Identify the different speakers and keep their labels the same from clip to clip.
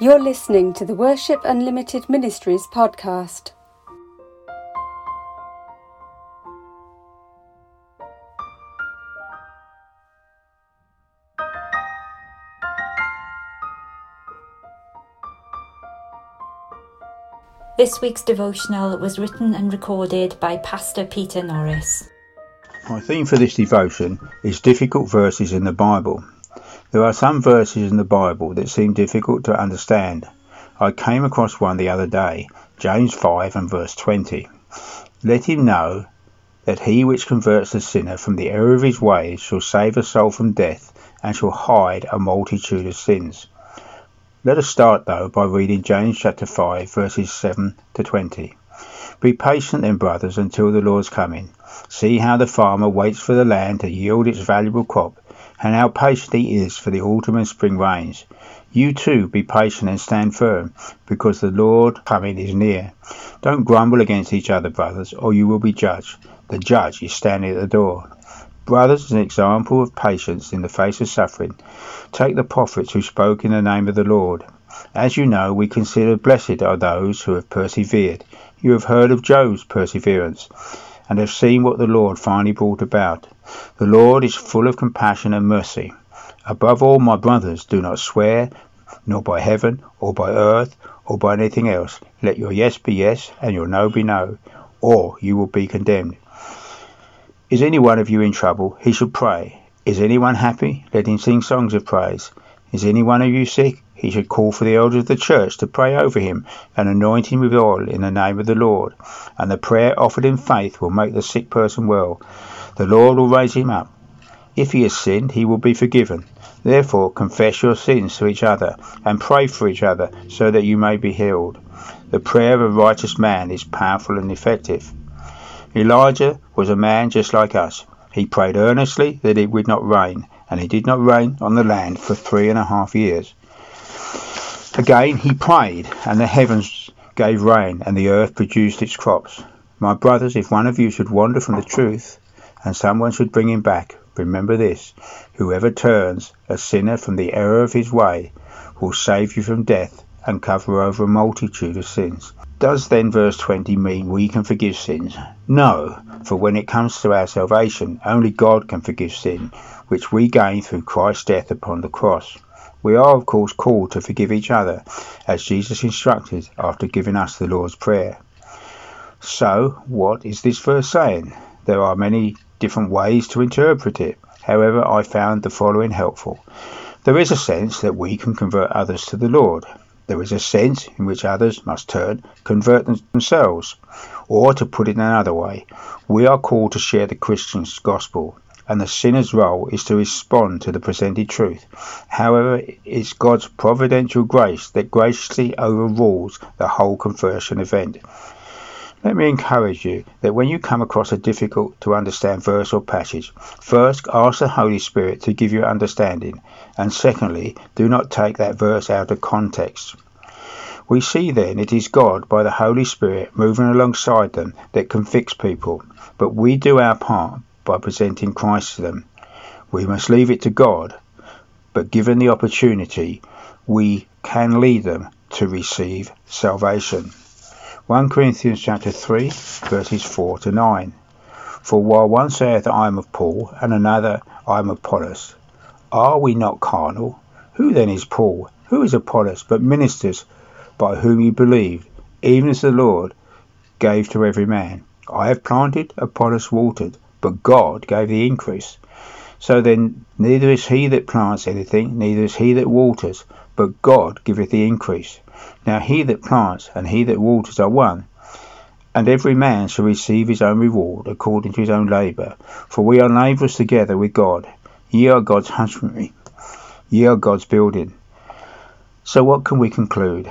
Speaker 1: You're listening to the Worship Unlimited Ministries podcast.
Speaker 2: This week's devotional was written and recorded by Pastor Peter Norris.
Speaker 3: My theme for this devotion is difficult verses in the Bible. There are some verses in the Bible that seem difficult to understand. I came across one the other day, James 5 and verse 20. Let him know that he which converts a sinner from the error of his ways shall save a soul from death and shall hide a multitude of sins. Let us start though by reading James chapter 5 verses 7 to 20. Be patient then, brothers, until the Lord's coming. See how the farmer waits for the land to yield its valuable crop and how patient he is for the autumn and spring rains. You too be patient and stand firm, because the Lord coming is near. Don't grumble against each other, brothers, or you will be judged. The judge is standing at the door. Brothers, as an example of patience in the face of suffering, take the prophets who spoke in the name of the Lord. As you know, we consider blessed are those who have persevered. You have heard of Job's perseverance, and have seen what the Lord finally brought about. The Lord is full of compassion and mercy. Above all, my brothers, do not swear, nor by heaven, or by earth, or by anything else. Let your yes be yes, and your no be no, or you will be condemned. Is any one of you in trouble? He should pray. Is anyone happy? Let him sing songs of praise. Is any one of you sick? He should call for the elders of the church to pray over him and anoint him with oil in the name of the Lord. And the prayer offered in faith will make the sick person well. The Lord will raise him up. If he has sinned, he will be forgiven. Therefore, confess your sins to each other and pray for each other so that you may be healed. The prayer of a righteous man is powerful and effective. Elijah was a man just like us. He prayed earnestly that it would not rain, and it did not rain on the land for three and a half years. Again he prayed, and the heavens gave rain, and the earth produced its crops. My brothers, if one of you should wander from the truth, and someone should bring him back, remember this whoever turns a sinner from the error of his way will save you from death and cover over a multitude of sins. Does then verse 20 mean we can forgive sins? No, for when it comes to our salvation, only God can forgive sin, which we gain through Christ's death upon the cross. We are, of course, called to forgive each other, as Jesus instructed after giving us the Lord's Prayer. So, what is this verse saying? There are many different ways to interpret it. However, I found the following helpful. There is a sense that we can convert others to the Lord. There is a sense in which others must turn, convert themselves. Or, to put it another way, we are called to share the Christian's gospel, and the sinner's role is to respond to the presented truth. However, it's God's providential grace that graciously overrules the whole conversion event. Let me encourage you that when you come across a difficult to understand verse or passage, first ask the Holy Spirit to give you understanding, and secondly, do not take that verse out of context. We see then it is God by the Holy Spirit moving alongside them that convicts people, but we do our part by presenting Christ to them. We must leave it to God, but given the opportunity, we can lead them to receive salvation. 1 Corinthians chapter 3 verses 4 to 9. For while one saith I am of Paul, and another I am of Apollos, are we not carnal? Who then is Paul? Who is Apollos but ministers by whom you believed, even as the Lord gave to every man? I have planted, Apollos watered, but God gave the increase. So then neither is he that plants anything, neither is he that waters, but God giveth the increase. Now he that plants and he that waters are one, and every man shall receive his own reward according to his own labour. For we are labourers together with God. Ye are God's husbandry, ye are God's building. So what can we conclude?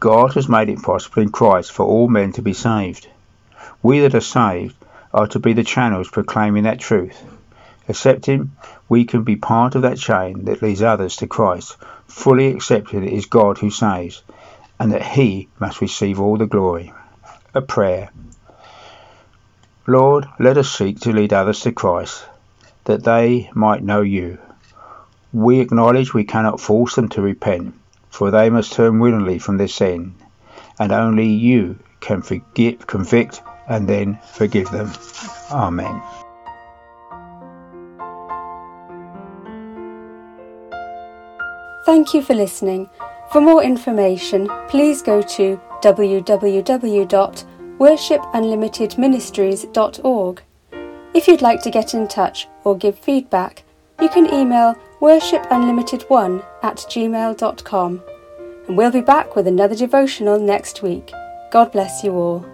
Speaker 3: God has made it possible in Christ for all men to be saved. We that are saved are to be the channels proclaiming that truth. Accepting, we can be part of that chain that leads others to Christ, fully accepting it is God who saves, and that He must receive all the glory. A prayer. Lord, let us seek to lead others to Christ, that they might know you. We acknowledge we cannot force them to repent. for they must turn willingly from their sin, and only you can forgive, convict, and then forgive them. Amen.
Speaker 1: Thank you for listening. For more information, please go to www.worshipunlimitedministries.org. If you'd like to get in touch or give feedback, you can email worshipunlimited1 at gmail.com. And we'll be back with another devotional next week. God bless you all.